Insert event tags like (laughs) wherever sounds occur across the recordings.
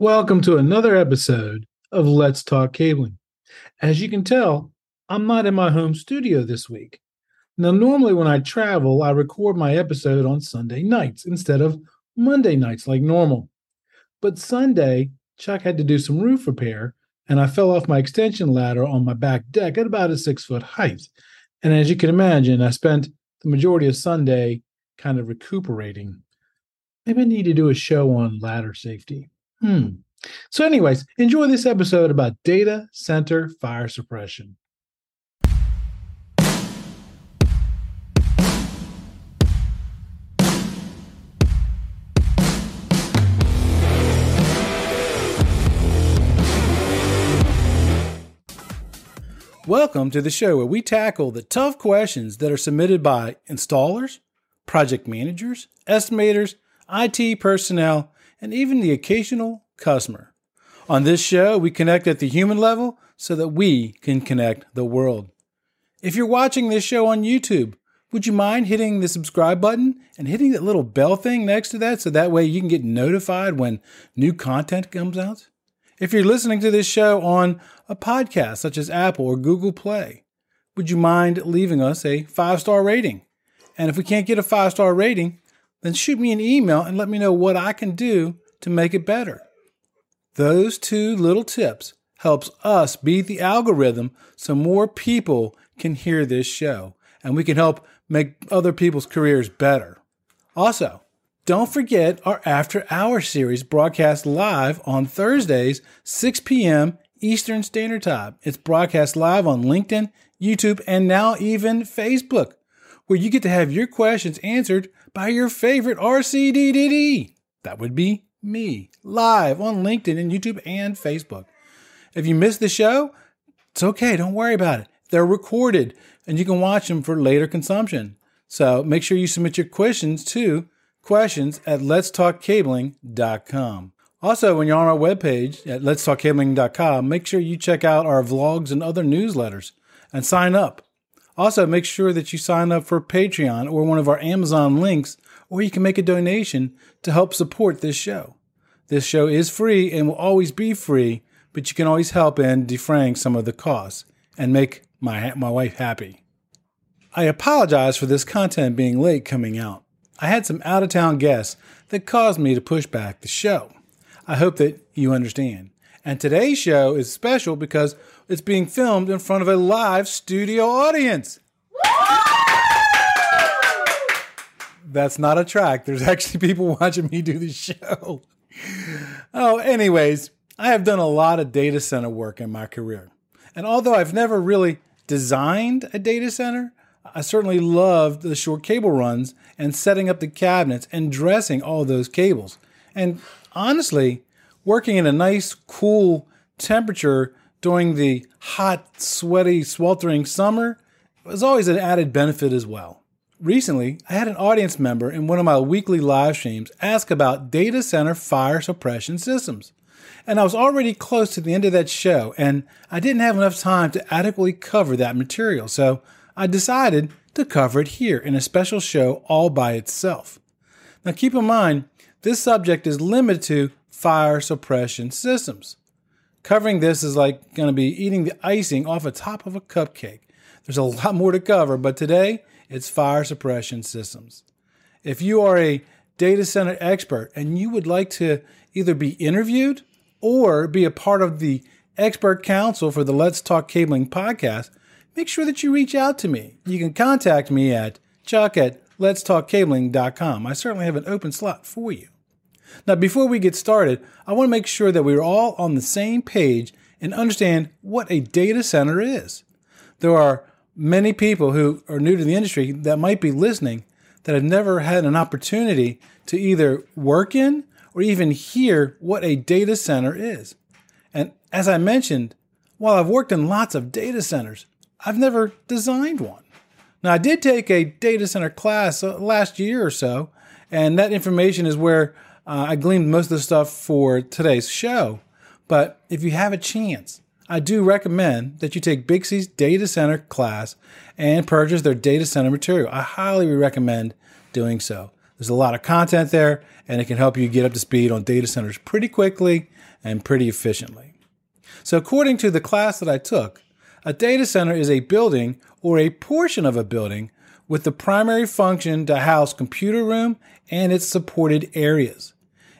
Welcome to another episode of Let's Talk Cabling. As you can tell, I'm not in my home studio this week. Now, normally when I travel, I record my episode on Sunday nights instead of Monday nights like normal. But Sunday, Chuck had to do some roof repair, and I fell off my extension ladder on my back deck at about a six foot height. And as you can imagine, I spent the majority of Sunday kind of recuperating. Maybe I need to do a show on ladder safety. Hmm. So, anyways, enjoy this episode about data center fire suppression. Welcome to the show where we tackle the tough questions that are submitted by installers, project managers, estimators, IT personnel, and even the occasional customer. On this show, we connect at the human level so that we can connect the world. If you're watching this show on YouTube, would you mind hitting the subscribe button and hitting that little bell thing next to that so that way you can get notified when new content comes out? If you're listening to this show on a podcast such as Apple or Google Play, would you mind leaving us a five star rating? And if we can't get a five star rating, then shoot me an email and let me know what I can do to make it better. Those two little tips helps us beat the algorithm so more people can hear this show and we can help make other people's careers better. Also, don't forget our After Hour series broadcast live on Thursdays, 6 p.m. Eastern Standard Time. It's broadcast live on LinkedIn, YouTube, and now even Facebook, where you get to have your questions answered by your favorite RCDD. That would be me, live on LinkedIn and YouTube and Facebook. If you missed the show, it's okay. Don't worry about it. They're recorded and you can watch them for later consumption. So make sure you submit your questions to questions at letstalkcabling.com. Also, when you're on our webpage at letstalkcabling.com, make sure you check out our vlogs and other newsletters and sign up. Also, make sure that you sign up for Patreon or one of our Amazon links, or you can make a donation to help support this show. This show is free and will always be free, but you can always help in defraying some of the costs and make my, my wife happy. I apologize for this content being late coming out. I had some out of town guests that caused me to push back the show. I hope that you understand. And today's show is special because it's being filmed in front of a live studio audience. That's not a track. There's actually people (laughs) watching me do the show. Oh, anyways, I have done a lot of data center work in my career. And although I've never really designed a data center, I certainly loved the short cable runs and setting up the cabinets and dressing all those cables. And honestly, working in a nice, cool temperature during the hot, sweaty, sweltering summer was always an added benefit as well. Recently, I had an audience member in one of my weekly live streams ask about data center fire suppression systems. And I was already close to the end of that show, and I didn't have enough time to adequately cover that material. So I decided to cover it here in a special show all by itself. Now, keep in mind, this subject is limited to fire suppression systems. Covering this is like going to be eating the icing off the top of a cupcake. There's a lot more to cover, but today it's fire suppression systems. If you are a data center expert and you would like to either be interviewed or be a part of the expert council for the Let's Talk Cabling podcast, make sure that you reach out to me. You can contact me at chuck at letstalkcabling.com. I certainly have an open slot for you. Now, before we get started, I want to make sure that we're all on the same page and understand what a data center is. There are many people who are new to the industry that might be listening that have never had an opportunity to either work in or even hear what a data center is. And as I mentioned, while I've worked in lots of data centers, I've never designed one. Now, I did take a data center class uh, last year or so, and that information is where uh, I gleaned most of the stuff for today's show. But if you have a chance, I do recommend that you take BICSI's data center class and purchase their data center material. I highly recommend doing so. There's a lot of content there, and it can help you get up to speed on data centers pretty quickly and pretty efficiently. So, according to the class that I took, a data center is a building or a portion of a building with the primary function to house computer room and its supported areas.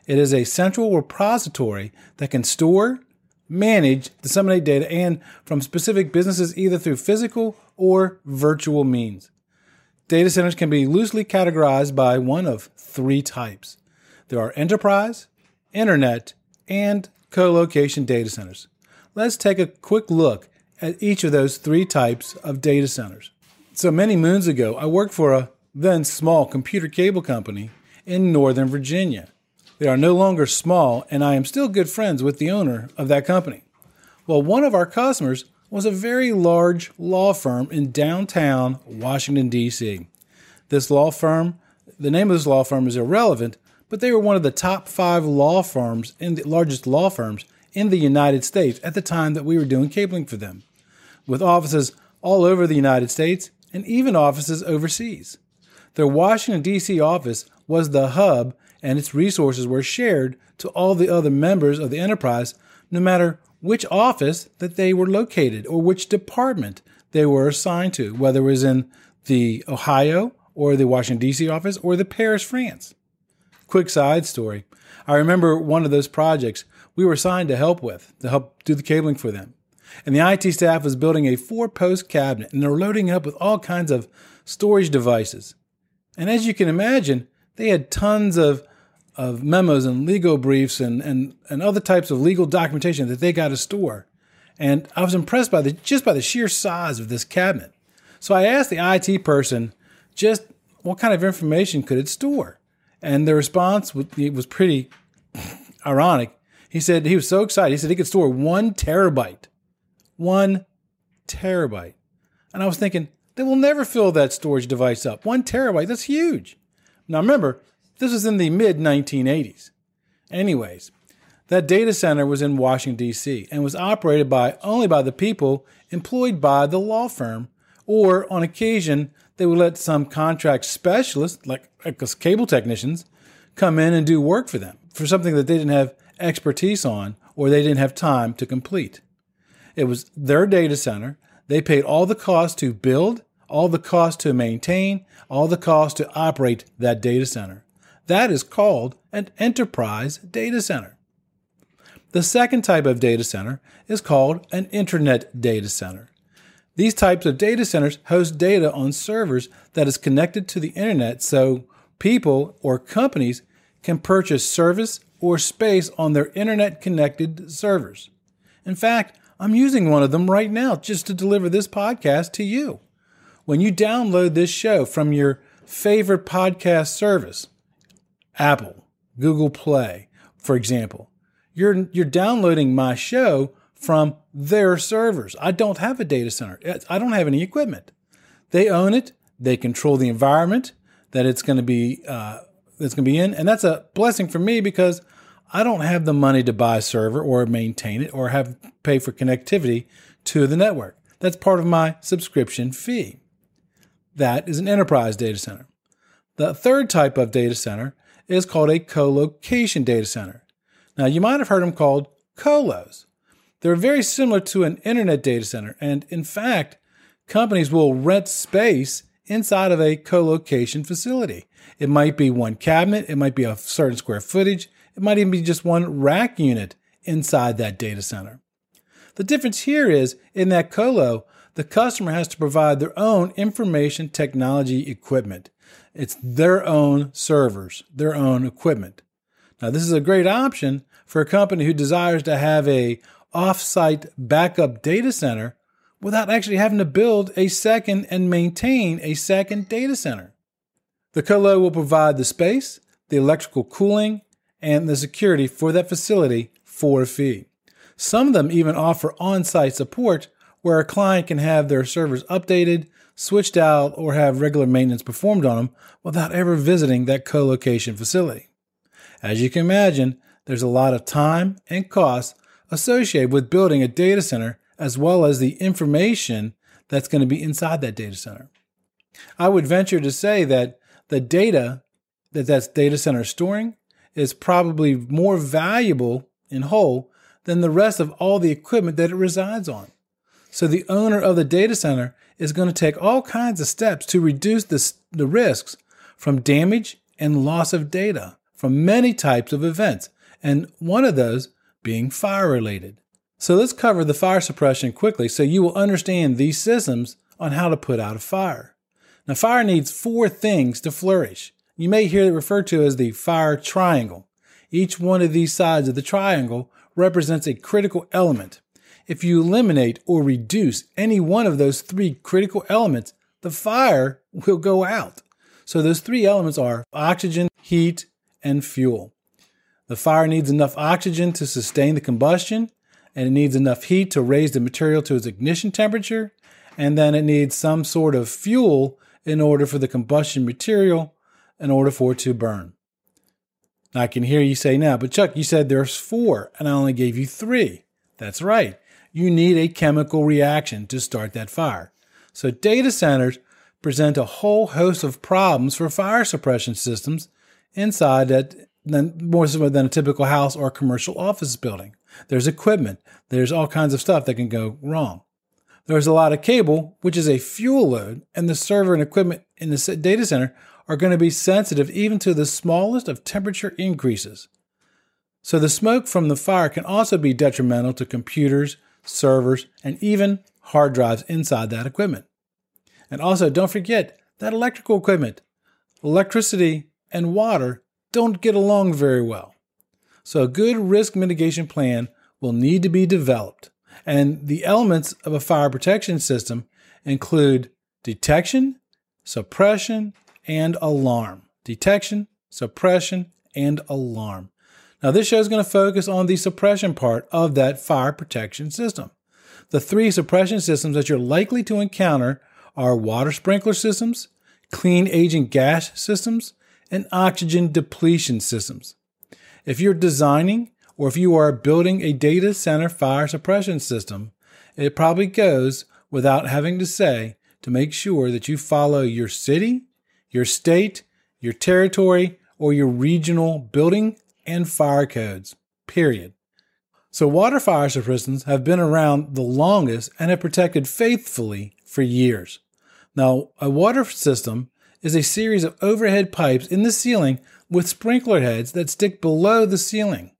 It is a central repository that can store, manage, disseminate data, and from specific businesses either through physical or virtual means. Data centers can be loosely categorized by one of three types there are enterprise, internet, and co location data centers. Let's take a quick look at each of those three types of data centers. So many moons ago, I worked for a then small computer cable company in Northern Virginia. They are no longer small, and I am still good friends with the owner of that company. Well, one of our customers was a very large law firm in downtown Washington, D.C. This law firm, the name of this law firm is irrelevant, but they were one of the top five law firms, in the largest law firms in the United States at the time that we were doing cabling for them, with offices all over the United States and even offices overseas. Their Washington, D.C. office was the hub and its resources were shared to all the other members of the enterprise, no matter which office that they were located or which department they were assigned to, whether it was in the Ohio or the Washington, D.C. office or the Paris, France. Quick side story. I remember one of those projects we were assigned to help with, to help do the cabling for them. And the IT staff was building a four post cabinet and they're loading it up with all kinds of storage devices. And as you can imagine, they had tons of of memos and legal briefs and, and, and other types of legal documentation that they got to store. And I was impressed by the just by the sheer size of this cabinet. So I asked the IT person just what kind of information could it store? And the response was pretty (laughs) ironic. He said he was so excited. He said he could store one terabyte. One terabyte. And I was thinking, they will never fill that storage device up. One terabyte, that's huge. Now remember, this was in the mid 1980s. Anyways, that data center was in Washington, D.C., and was operated by only by the people employed by the law firm, or on occasion, they would let some contract specialists, like, cable technicians, come in and do work for them for something that they didn't have expertise on or they didn't have time to complete. It was their data center. They paid all the cost to build, all the cost to maintain, all the cost to operate that data center. That is called an enterprise data center. The second type of data center is called an internet data center. These types of data centers host data on servers that is connected to the internet so people or companies can purchase service or space on their internet connected servers. In fact, I'm using one of them right now just to deliver this podcast to you. When you download this show from your favorite podcast service, Apple, Google Play, for example. You're, you're downloading my show from their servers. I don't have a data center. I don't have any equipment. They own it. They control the environment that it's going to be uh, that's going to be in, and that's a blessing for me because I don't have the money to buy a server or maintain it or have pay for connectivity to the network. That's part of my subscription fee. That is an enterprise data center. The third type of data center is called a co-location data center. Now, you might have heard them called colos. They're very similar to an internet data center, and in fact, companies will rent space inside of a co-location facility. It might be one cabinet, it might be a certain square footage, it might even be just one rack unit inside that data center. The difference here is in that colo, the customer has to provide their own information technology equipment. It's their own servers, their own equipment. Now, this is a great option for a company who desires to have a off-site backup data center without actually having to build a second and maintain a second data center. The colo will provide the space, the electrical cooling, and the security for that facility for a fee. Some of them even offer on-site support where a client can have their servers updated, switched out, or have regular maintenance performed on them without ever visiting that co location facility. As you can imagine, there's a lot of time and cost associated with building a data center as well as the information that's going to be inside that data center. I would venture to say that the data that that data center is storing is probably more valuable in whole than the rest of all the equipment that it resides on. So the owner of the data center is going to take all kinds of steps to reduce the, the risks from damage and loss of data from many types of events, and one of those being fire related. So let's cover the fire suppression quickly so you will understand these systems on how to put out a fire. Now, fire needs four things to flourish. You may hear it referred to as the fire triangle. Each one of these sides of the triangle represents a critical element. If you eliminate or reduce any one of those three critical elements, the fire will go out. So those three elements are oxygen, heat, and fuel. The fire needs enough oxygen to sustain the combustion, and it needs enough heat to raise the material to its ignition temperature, and then it needs some sort of fuel in order for the combustion material in order for it to burn. I can hear you say now, but Chuck, you said there's four, and I only gave you three. That's right. You need a chemical reaction to start that fire. So, data centers present a whole host of problems for fire suppression systems inside that than more so than a typical house or commercial office building. There's equipment. There's all kinds of stuff that can go wrong. There's a lot of cable, which is a fuel load, and the server and equipment in the data center are going to be sensitive even to the smallest of temperature increases. So the smoke from the fire can also be detrimental to computers, servers, and even hard drives inside that equipment. And also, don't forget that electrical equipment, electricity, and water don't get along very well. So, a good risk mitigation plan will need to be developed. And the elements of a fire protection system include detection, suppression, and alarm. Detection, suppression, and alarm. Now, this show is going to focus on the suppression part of that fire protection system. The three suppression systems that you're likely to encounter are water sprinkler systems, clean agent gas systems, and oxygen depletion systems. If you're designing or if you are building a data center fire suppression system, it probably goes without having to say to make sure that you follow your city, your state, your territory, or your regional building and fire codes, period. So, water fire suppressants have been around the longest and have protected faithfully for years. Now, a water system is a series of overhead pipes in the ceiling with sprinkler heads that stick below the ceiling.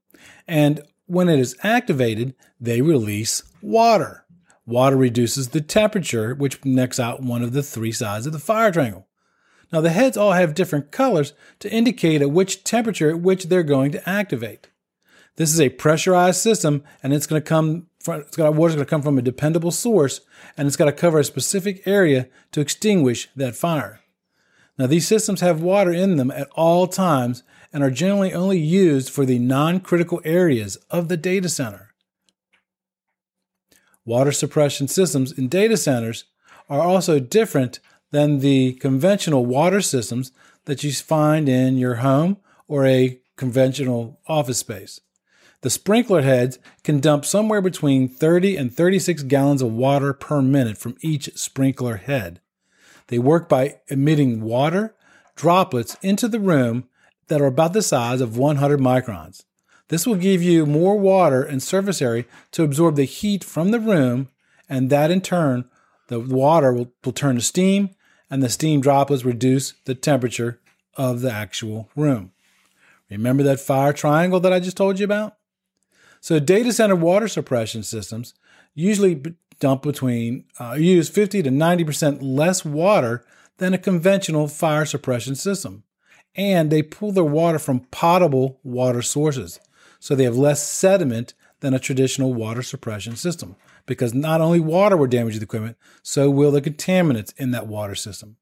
And when it is activated, they release water. Water reduces the temperature, which knocks out one of the three sides of the fire triangle. Now, the heads all have different colors to indicate at which temperature at which they're going to activate. This is a pressurized system, and it's going to come from, it's got water's going to come from a dependable source, and it's got to cover a specific area to extinguish that fire. Now, these systems have water in them at all times and are generally only used for the non critical areas of the data center. Water suppression systems in data centers are also different than the conventional water systems that you find in your home or a conventional office space. The sprinkler heads can dump somewhere between 30 and 36 gallons of water per minute from each sprinkler head. They work by emitting water droplets into the room that are about the size of 100 microns. This will give you more water and surface area to absorb the heat from the room, and that in turn, the water will, will turn to steam, and the steam droplets reduce the temperature of the actual room. Remember that fire triangle that I just told you about? So, data center water suppression systems usually dump between, uh, use 50 to 90% less water than a conventional fire suppression system. And they pull their water from potable water sources. So they have less sediment than a traditional water suppression system because not only water will damage the equipment, so will the contaminants in that water system.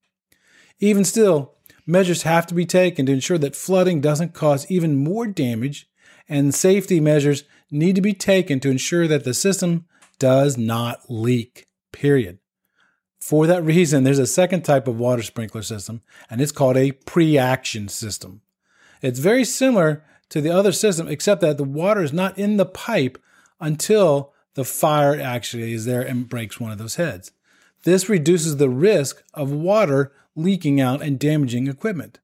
Even still, measures have to be taken to ensure that flooding doesn't cause even more damage and safety measures need to be taken to ensure that the system does not leak, period. For that reason, there's a second type of water sprinkler system, and it's called a pre action system. It's very similar to the other system, except that the water is not in the pipe until the fire actually is there and breaks one of those heads. This reduces the risk of water leaking out and damaging equipment.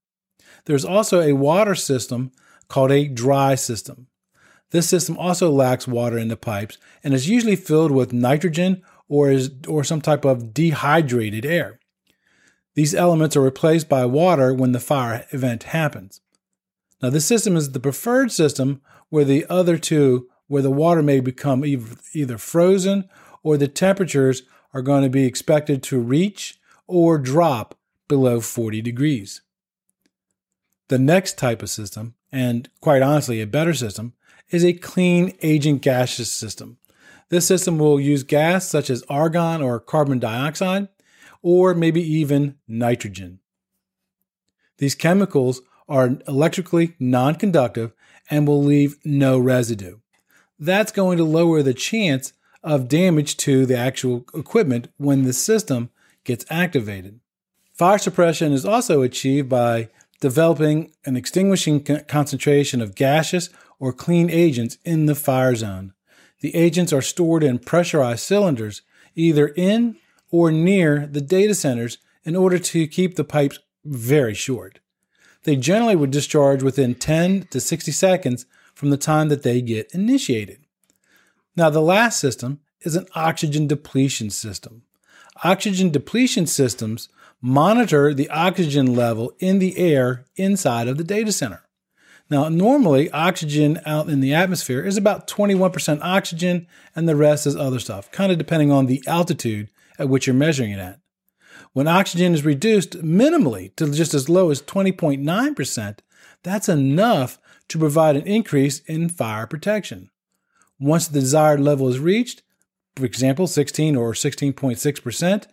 There's also a water system called a dry system. This system also lacks water in the pipes and is usually filled with nitrogen or, is, or some type of dehydrated air. These elements are replaced by water when the fire event happens. Now, this system is the preferred system where the other two, where the water may become either frozen or the temperatures are going to be expected to reach or drop below 40 degrees. The next type of system, and quite honestly, a better system, is a clean agent gaseous system. This system will use gas such as argon or carbon dioxide, or maybe even nitrogen. These chemicals are electrically non conductive and will leave no residue. That's going to lower the chance of damage to the actual equipment when the system gets activated. Fire suppression is also achieved by developing an extinguishing concentration of gaseous or clean agents in the fire zone. The agents are stored in pressurized cylinders, either in or near the data centers, in order to keep the pipes very short. They generally would discharge within 10 to 60 seconds from the time that they get initiated. Now, the last system is an oxygen depletion system. Oxygen depletion systems monitor the oxygen level in the air inside of the data center. Now, normally oxygen out in the atmosphere is about 21% oxygen and the rest is other stuff, kind of depending on the altitude at which you're measuring it at. When oxygen is reduced minimally to just as low as 20.9%, that's enough to provide an increase in fire protection. Once the desired level is reached, for example, 16 or 16.6%,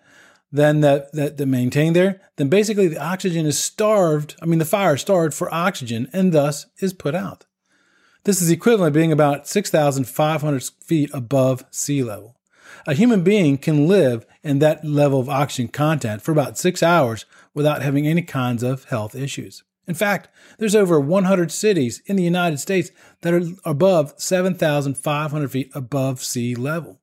then that, that, that maintained there, then basically the oxygen is starved. I mean, the fire is starved for oxygen and thus is put out. This is equivalent to being about 6,500 feet above sea level. A human being can live in that level of oxygen content for about six hours without having any kinds of health issues. In fact, there's over 100 cities in the United States that are above 7,500 feet above sea level.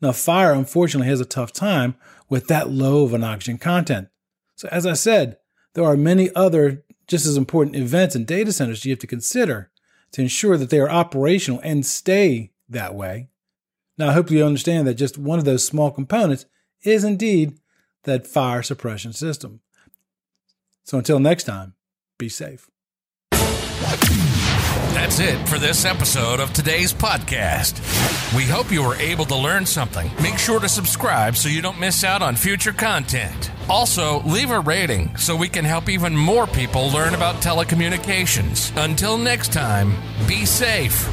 Now, fire unfortunately has a tough time with that low of an oxygen content. So, as I said, there are many other just as important events and data centers you have to consider to ensure that they are operational and stay that way. Now, I hope you understand that just one of those small components is indeed that fire suppression system. So, until next time, be safe. That's it for this episode of today's podcast. We hope you were able to learn something. Make sure to subscribe so you don't miss out on future content. Also, leave a rating so we can help even more people learn about telecommunications. Until next time, be safe.